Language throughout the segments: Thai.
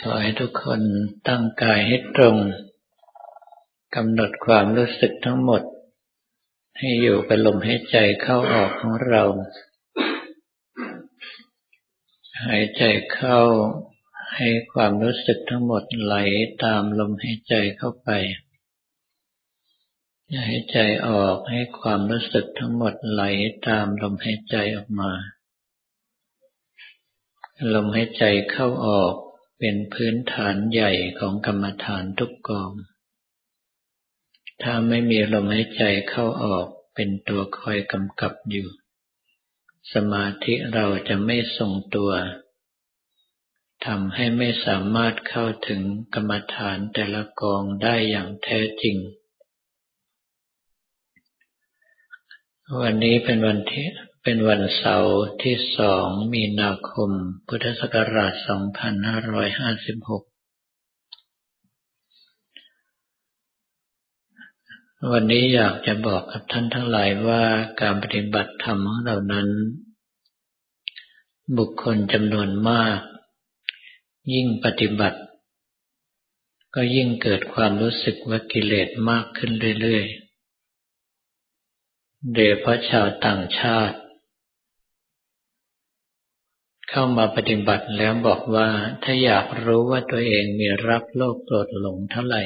ขอให้ทุกคนตั้งกายให้ตรงกำหนดความรู้สึกทั้งหมด ให้อยู่กับลมหายใจเข้าออกของเรา หายใจเข้าให้ความรู้สึกทั้งหมดไหลตามลมหายใจเข้าไป หายใจออกให้ความรู้สึกทั้งหมดไหลตามลมหายใจออกมา ลมหายใจเข้าออก เป็นพื้นฐานใหญ่ของกรรมฐานทุกกอง ถ้าไม่มีลมหายใจเข้าออกเป็นตัวคอยกำกับอยู่ สมาธิเราจะไม่ทรงตัวทำให้ไม่สามารถเข้าถึงกรรมฐานแต่ละกองได้อย่างแท้จริง วันนี้เป็นวันที่ เป็นวันเสาร์ที่สองมีนาคม พุทธศักราช 2556 วันนี้อยากจะบอกกับท่านทั้งหลายว่าการปฏิบัติธรรมของเรานั้น บุคคลจำนวนมาก ยิ่งปฏิบัติ ก็ยิ่งเกิดความรู้สึกว่ากิเลสมากขึ้นเรื่อยๆโดยเพราะชาวต่างชาติ เข้ามาปฏิบัติแล้วบอกว่าถ้าอยากรู้ว่าตัวเองมีรักโลภโกรธหลงเท่าไหร่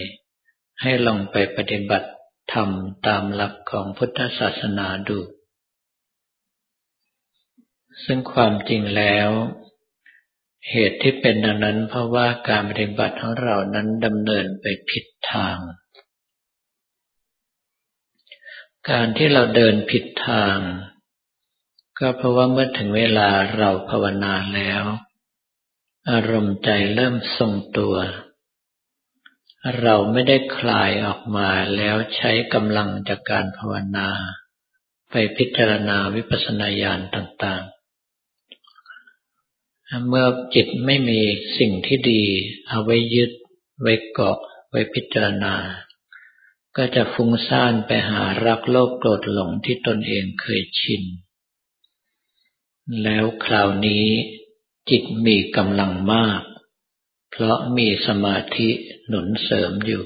ให้ลองไปปฏิบัติทำตามหลักของพุทธศาสนาดู ซึ่งความจริงแล้ว เหตุที่เป็นดังนั้นเพราะว่าการปฏิบัติของเรานั้นดำเนินไปผิดทาง การที่เราเดินผิดทาง ก็เพราะว่าเมื่อถึงเวลาเราภาวนาแล้ว อารมณ์ใจเริ่มทรงตัว เราไม่ได้คลายออกมาแล้วใช้กำลังจากการภาวนา ไปพิจารณาวิปัสสนาญาณต่างๆ เมื่อจิตไม่มีสิ่งที่ดี เอาไว้ยึด ไว้เกาะ ไว้พิจารณา ก็จะฟุ้งซ่านไปหารักโลภโกรธหลงที่ตนเองเคยชิน แล้วคราวนี้จิตมีกำลังมาก เพราะมีสมาธิหนุนเสริมอยู่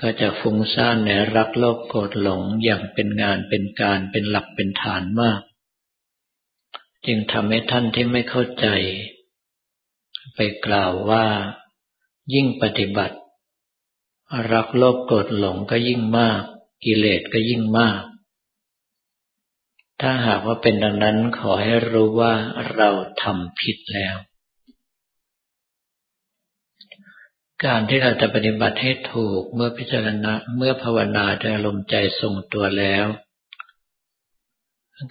ก็จะฟุ้งซ่านในรักโลกโกรธหลงอย่างเป็นงานเป็นการเป็นหลักเป็นฐานมาก จึงทำให้ท่านที่ไม่เข้าใจ ไปกล่าวว่า ยิ่งปฏิบัติ รักโลภโกรธหลงก็ยิ่งมาก กิเลสก็ยิ่งมาก ถ้าหากว่าเป็นดังนั้นขอให้รู้ว่าเราทำผิดแล้ว การที่เราจะปฏิบัติให้ถูกเมื่อพิจารณาเมื่อภาวนาจะอารมณ์ใจทรงตัวแล้ว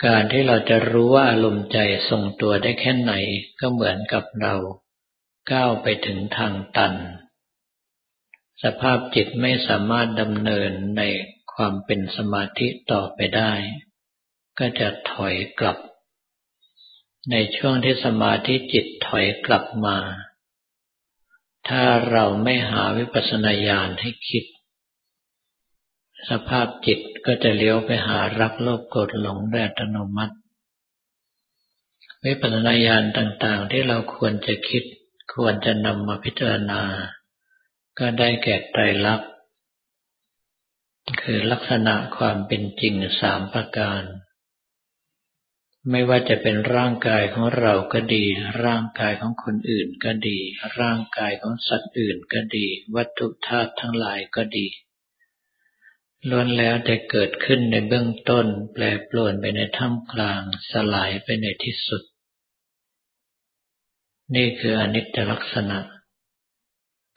การที่เราจะรู้ว่าอารมณ์ใจทรงตัวได้แค่ไหนก็เหมือนกับเรา ก้าวไปถึงทางตัน สภาพจิตไม่สามารถดำเนินในความเป็นสมาธิต่อไปได้ ก็จะถอยกลับ ในช่วงที่สมาธิจิตถอยกลับมา ถ้าเราไม่หาวิปัสสนาญาณให้คิด สภาพจิตก็จะเลี้ยวไปหารักโลภโกรธหลงแดอัตโนมัติ วิปัสสนาญาณต่างๆ ที่เราควรจะคิดควรจะนำมาพิจารณา ก็ได้แก่ไตรลักษณ์คือลักษณะความเป็นจริงสามประการ ไม่ว่าจะเป็นร่างกายของเราก็ดี ร่างกายของคนอื่นก็ดี ร่างกายของสัตว์อื่นก็ดี วัตถุธาตุทั้งหลายก็ดีล้วนแล้วแต่เกิดขึ้นในเบื้องต้น แปรปรวนไปในท่ามกลาง สลายไปในที่สุด นี่คืออนิจจลักษณะ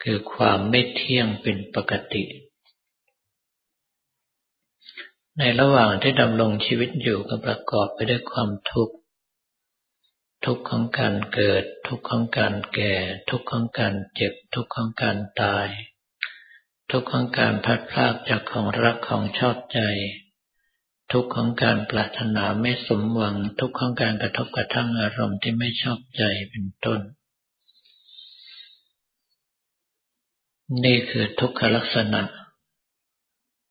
คือความไม่เที่ยงเป็นปกติ ในระหว่างที่ดำรงชีวิตอยู่ก็ประกอบไปด้วยความทุกข์ ทุกข์ของการเกิด ทุกข์ของการแก่ ทุกข์ของการเจ็บ ทุกข์ของการตาย ทุกข์ของการพัดพลากจากของรักของชอบใจ ทุกข์ของการปรารถนาไม่สมหวัง ทุกข์ของการกระทบกระทั่งอารมณ์ที่ไม่ชอบใจเป็นต้น นี่คือทุกขลักษณะ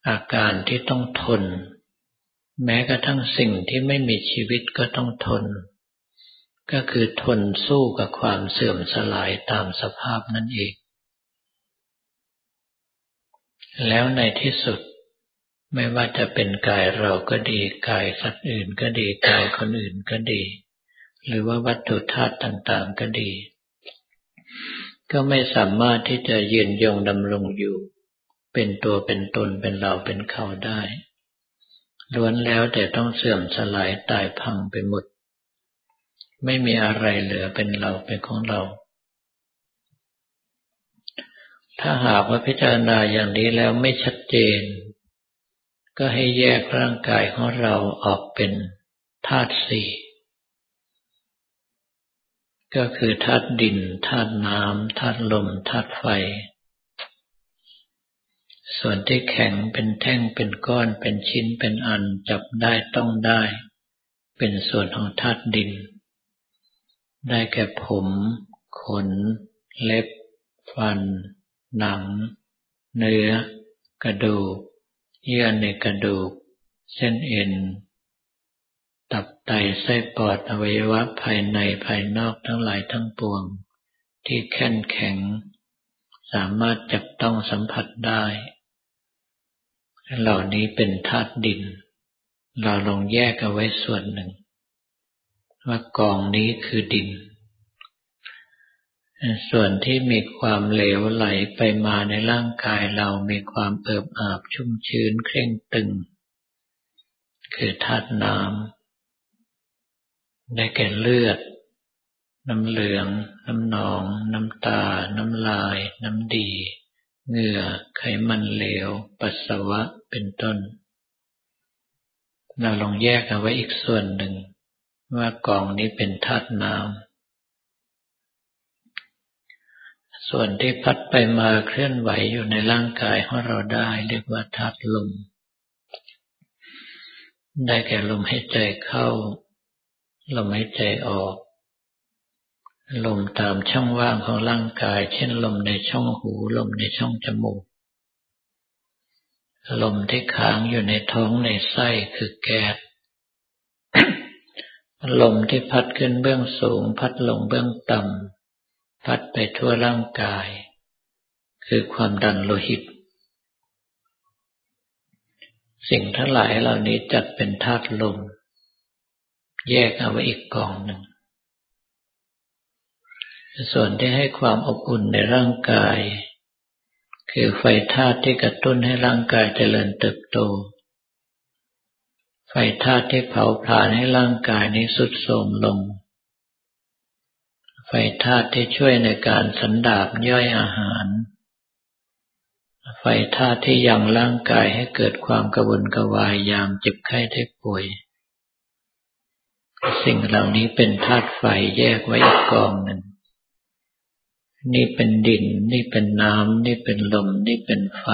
อาการที่ต้องทน แม้กระทั่งสิ่งที่ไม่มีชีวิตก็ต้องทน ก็คือทนสู้กับความเสื่อมสลายตามสภาพนั่นเอง แล้วในที่สุด ไม่ว่าจะเป็นกายเราก็ดีกายสัตว์อื่นก็ดีกายคนอื่นก็ดี หรือว่าวัตถุธาตุต่าง ๆ ก็ดี ก็ไม่สามารถที่จะยืนยงดำรงอยู่ เป็นตัวเป็นตนเป็นเราเป็นเขาได้ ล้วนแล้วแต่ต้องเสื่อมสลายตายพังไปหมด ไม่มีอะไรเหลือเป็นเราเป็นของเรา ถ้าหากว่าพิจารณาอย่างนี้แล้วไม่ชัดเจน ก็ให้แยกร่างกายของเราออกเป็นธาตุสี่ก็คือธาตุดินธาตุน้ำธาตุลมธาตุไฟ ส่วนที่แข็งเป็นแท่งเป็นก้อนเป็นชิ้นเป็นอันจับได้ต้องได้ เป็นส่วนของธาตุดิน ได้แก่ผม ขน เล็บ ฟัน หนัง เนื้อ กระดูก เยื่อในกระดูก เส้นเอ็น ตับไตไส้ปอดอวัยวะภายในภายนอกทั้งหลายทั้งปวง ที่แข็งแข็งสามารถจับต้องสัมผัสได้ เหล่านี้เป็นธาตุดิน เราลองแยกเอาไว้ส่วนหนึ่ง ว่ากองนี้คือดิน ส่วนที่มีความเหลวไหลไปมาในร่างกายเรามีความเอิบอาบชุ่มชื้นเคร่งตึง คือธาตุน้ำได้แก่เลือด น้ำเหลือง น้ำหนอง น้ำตา น้ำลาย น้ำดีเหงื่อไขมันเหลว ปัสสาวะ เป็นต้น เราลองแยกเอาไว้อีกส่วนหนึ่ง ว่ากองนี้เป็นธาตุน้ำส่วนที่พัดไปมาเคลื่อนไหวอยู่ในร่างกายของเราได้ เรียกว่าธาตุลม ได้แก่ลมหายใจเข้า ลมหายใจออกลมตามช่องว่างของร่างกาย เช่นลมในช่องหู ลมในช่องจมูก ลมที่ค้างอยู่ในท้องในไส้คือแก๊สลมที่พัดขึ้นเบื้องสูง พัดลงเบื้องต่ำพัดไปทั่วร่างกาย คือความดันโลหิต สิ่งทั้งหลายเหล่านี้จัดเป็นธาตุลม แยกเอาไว้อีกกองหนึ่ง ส่วนที่ให้ความอบอุ่นในร่างกาย คือไฟธาตุที่กระตุ้นให้ร่างกายเจริญเติบโต ไฟธาตุที่เผาผลาญให้ร่างกายนี้สุดโทรมลง ไฟธาตุที่ช่วยในการสันดาบย่อยอาหาร ไฟธาตุที่ยังร่างกายให้เกิดความกระวนกระวายยามเจ็บไข้ได้ป่วย สิ่งเหล่านี้เป็นธาตุไฟแยกไว้อีกกองหนึ่ง นี่เป็นดิน นี่เป็นน้ำ นี่เป็นลม นี่เป็นไฟ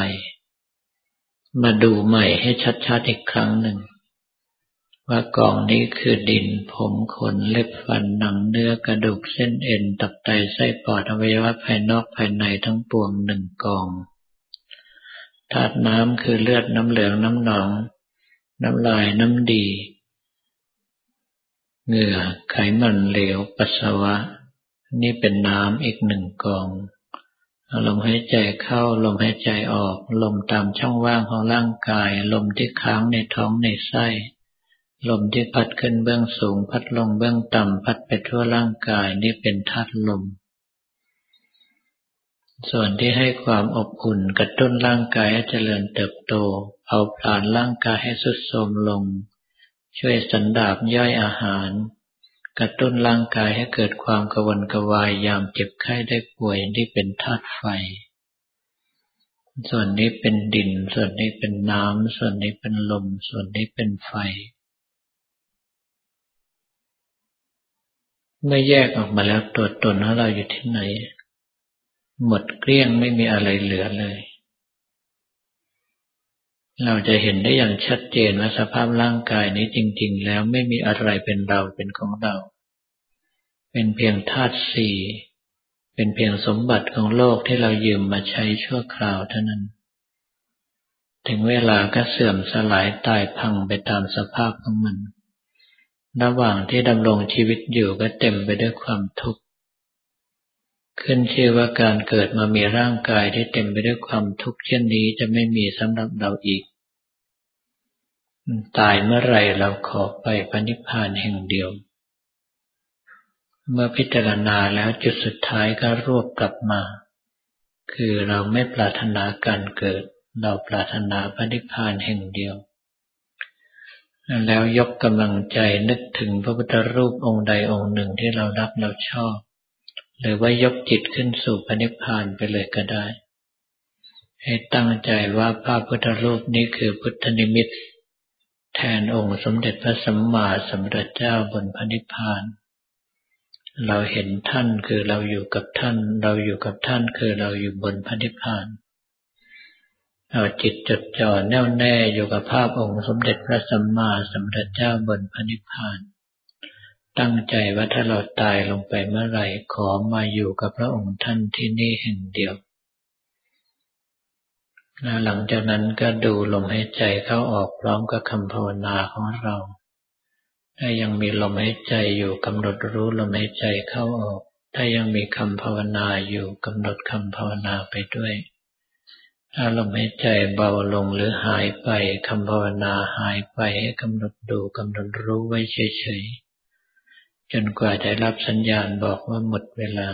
มาดูใหม่ให้ชัดๆอีกครั้งหนึ่ง ว่ากองนี้คือดิน ผมขนเล็บฟันหนังเนื้อกระดูกเส้นเอ็นตับไตไส้ปอดอวัยวะภายนอกภายในทั้งปวงหนึ่งกองธาตุน้ำคือเลือดน้ำเหลืองน้ำหนอง น้ำลายน้ำดี เหงื่อไขมันเหลวปัสสาวะ นี่เป็นน้ำอีกหนึ่งกองลมหายใจเข้าลมหายใจออก ลมตามช่องว่างของร่างกาย ลมที่ค้างในท้องในไส้ ลมที่พัดขึ้นเบื้องสูง พัดลงเบื้องต่ำพัดไปทั่วร่างกายนี่เป็นธาตุลม ส่วนที่ให้ความอบอุ่นกระตุ้นร่างกายให้เจริญเติบโตเผาผลาญร่างกายให้สุดโทมลง ช่วยสันดาบย่อยอาหาร กระตุ้นร่างกายให้เกิดความกระวนกระวายยามเจ็บไข้ได้ป่วยนี่เป็นธาตุไฟ ส่วนนี้เป็นดิน ส่วนนี้เป็นน้ำ ส่วนนี้เป็นลม ส่วนนี้เป็นไฟ เมื่อแยกออกมาแล้วตัวตนของเราอยู่ที่ไหน หมดเกลี้ยงไม่มีอะไรเหลือเลย เราจะเห็นได้อย่างชัดเจนว่าสภาพร่างกายนี้จริง ๆ แล้วไม่มีอะไรเป็นเราเป็นของเรา เป็นเพียงธาตุสี่เป็นเพียงสมบัติของโลกที่เรายืมมาใช้ชั่วคราวเท่านั้น ถึงเวลาก็เสื่อมสลายตายพังไปตามสภาพของมัน ระหว่างที่ดำรงชีวิตอยู่ก็เต็มไปด้วยความทุกข์ ขึ้นชื่อว่าการเกิดมามีร่างกายที่เต็มไปด้วยความทุกข์เช่นนี้จะไม่มีสำหรับเราอีก ตายเมื่อไรเราขอไปพระนิพพานแห่งเดียว เมื่อพิจารณาแล้วจุดสุดท้ายก็รวบกลับมา คือเราไม่ปรารถนาการเกิด เราปรารถนาพระนิพพานแห่งเดียว แล้วยกกำลังใจนึกถึงพระพุทธรูปองค์ใดองค์หนึ่งที่เรารักเราชอบ หรือว่ายกจิตขึ้นสู่พระนิพพานไปเลยก็ได้ ให้ตั้งใจว่าพระพุทธรูปนี้คือพุทธนิมิตแทนองค์สมเด็จพระสัมมาสัมพุทธเจ้าบนพระนิพพาน เราเห็นท่านคือเราอยู่กับท่าน เราอยู่กับท่านคือเราอยู่บนพระนิพพาน เอาจิตจดจ่อแน่วแน่อยู่กับภาพองค์สมเด็จพระสัมมาสัมพุทธเจ้าบนพระนิพพาน ตั้งใจว่าถ้าเราตายลงไปเมื่อไหร่ขอมาอยู่กับพระองค์ท่านที่นี่แห่งเดียวแล้วหลังจากนั้นก็ดูลมหายใจเข้าออกพร้อมกับคำภาวนาของเรา ถ้ายังมีลมหายใจอยู่กำหนดรู้ลมหายใจเข้าออก ถ้ายังมีคำภาวนาอยู่กำหนดคำภาวนาไปด้วย ถ้าลมหายใจเบาลงหรือหายไปคำภาวนาหายไปให้กำหนดดูกำหนดรู้ไว้เฉยๆ จนกว่าจะรับสัญญาณบอกว่าหมดเวลา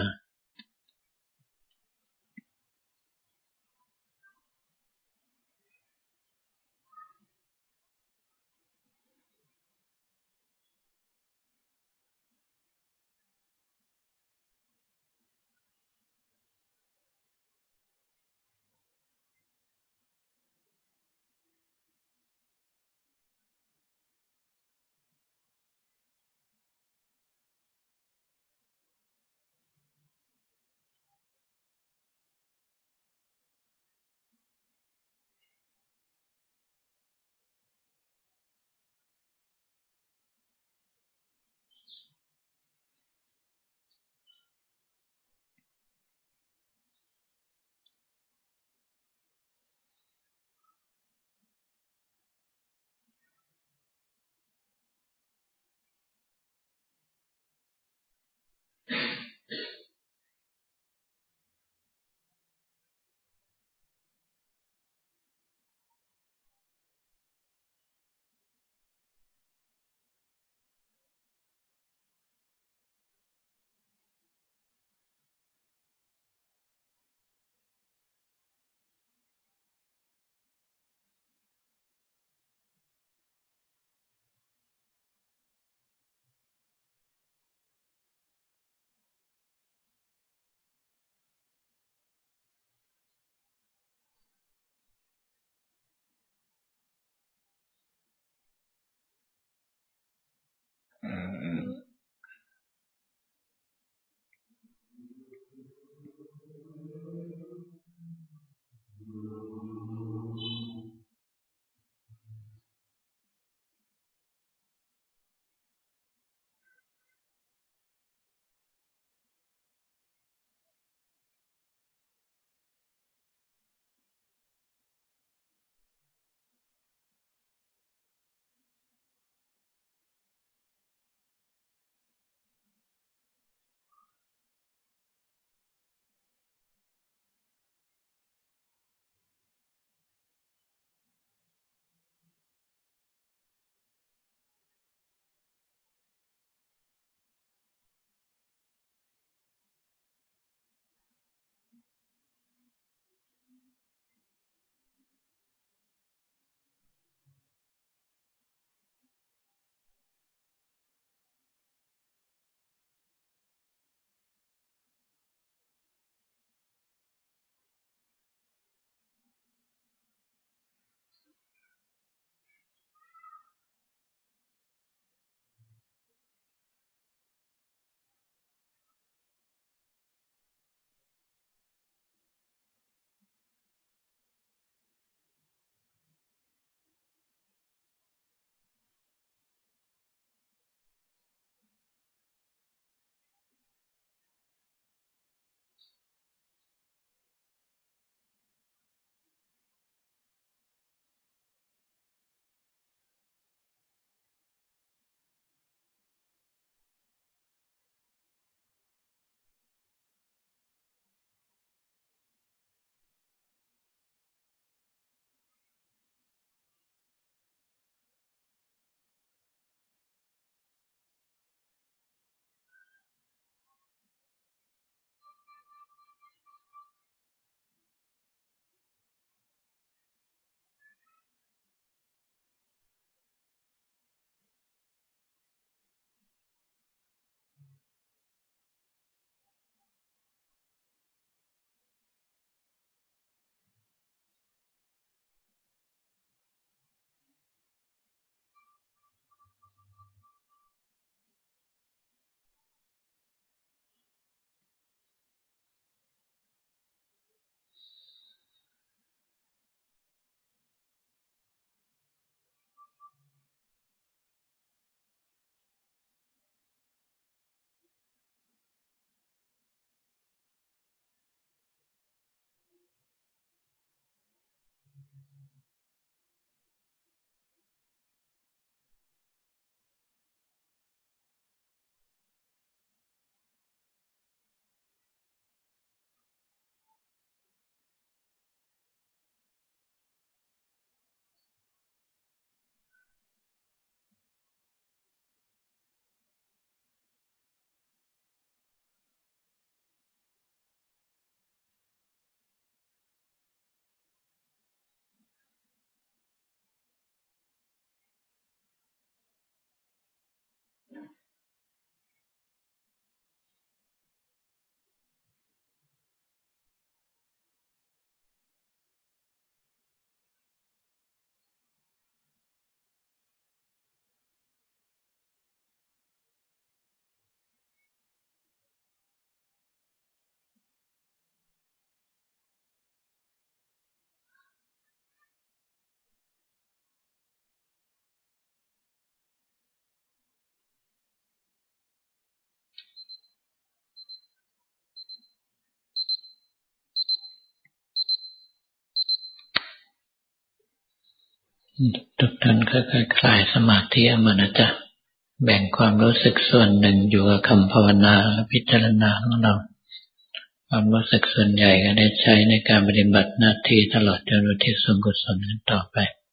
ทุกท่านค่อยๆคลายสมาธิมานะจ๊ะแบ่งความรู้สึกส่วนหนึ่งอยู่กับคำภาวนาและพิจารณาของเรา ความรู้สึกส่วนใหญ่ก็ได้ใช้ในการปฏิบัติหน้าที่ตลอดจนุที่สมกุศลนั้นต่อไป